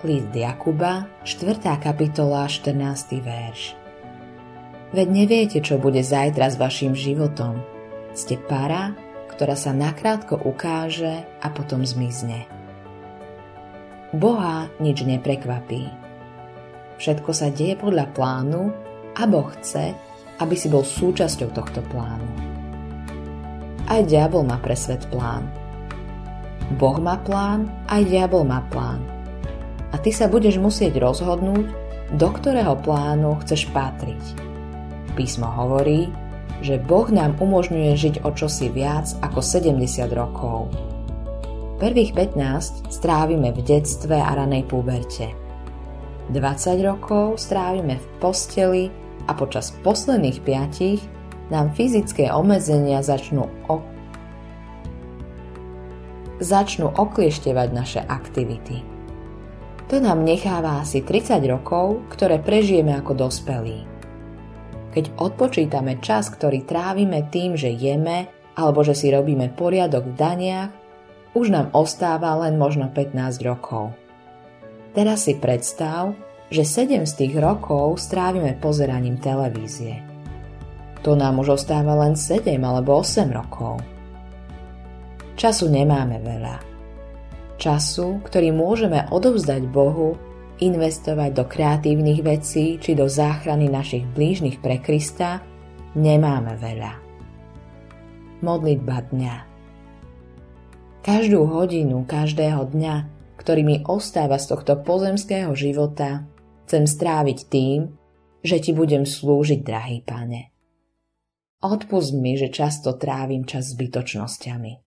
List Jakuba, 4. kapitola, 14. verš. Veď neviete, čo bude zajtra s vašim životom. Ste para, ktorá sa nakrátko ukáže a potom zmizne. Boha nič neprekvapí. Všetko sa deje podľa plánu a Boh chce, aby si bol súčasťou tohto plánu. Aj diabol má pre svet plán. Boh má plán, aj diabol má plán a ty sa budeš musieť rozhodnúť, do ktorého plánu chceš patriť. Písmo hovorí, že Boh nám umožňuje žiť o čosi viac ako 70 rokov. Prvých 15 strávime v detstve a ranej púberte. 20 rokov strávime v posteli a počas posledných 5 nám fyzické obmedzenia začnú o... začnú oklieštevať naše aktivity. To nám necháva asi 30 rokov, ktoré prežijeme ako dospelí. Keď odpočítame čas, ktorý trávime tým, že jeme alebo že si robíme poriadok v daniach, už nám ostáva len možno 15 rokov. Teraz si predstav, že 7 z tých rokov strávime pozeraním televízie. To nám už ostáva len 7 alebo 8 rokov. Času nemáme veľa času, ktorý môžeme odovzdať Bohu, investovať do kreatívnych vecí či do záchrany našich blížnych pre Krista, nemáme veľa. Modlitba dňa Každú hodinu každého dňa, ktorý mi ostáva z tohto pozemského života, chcem stráviť tým, že ti budem slúžiť, drahý pane. Odpust mi, že často trávim čas zbytočnosťami.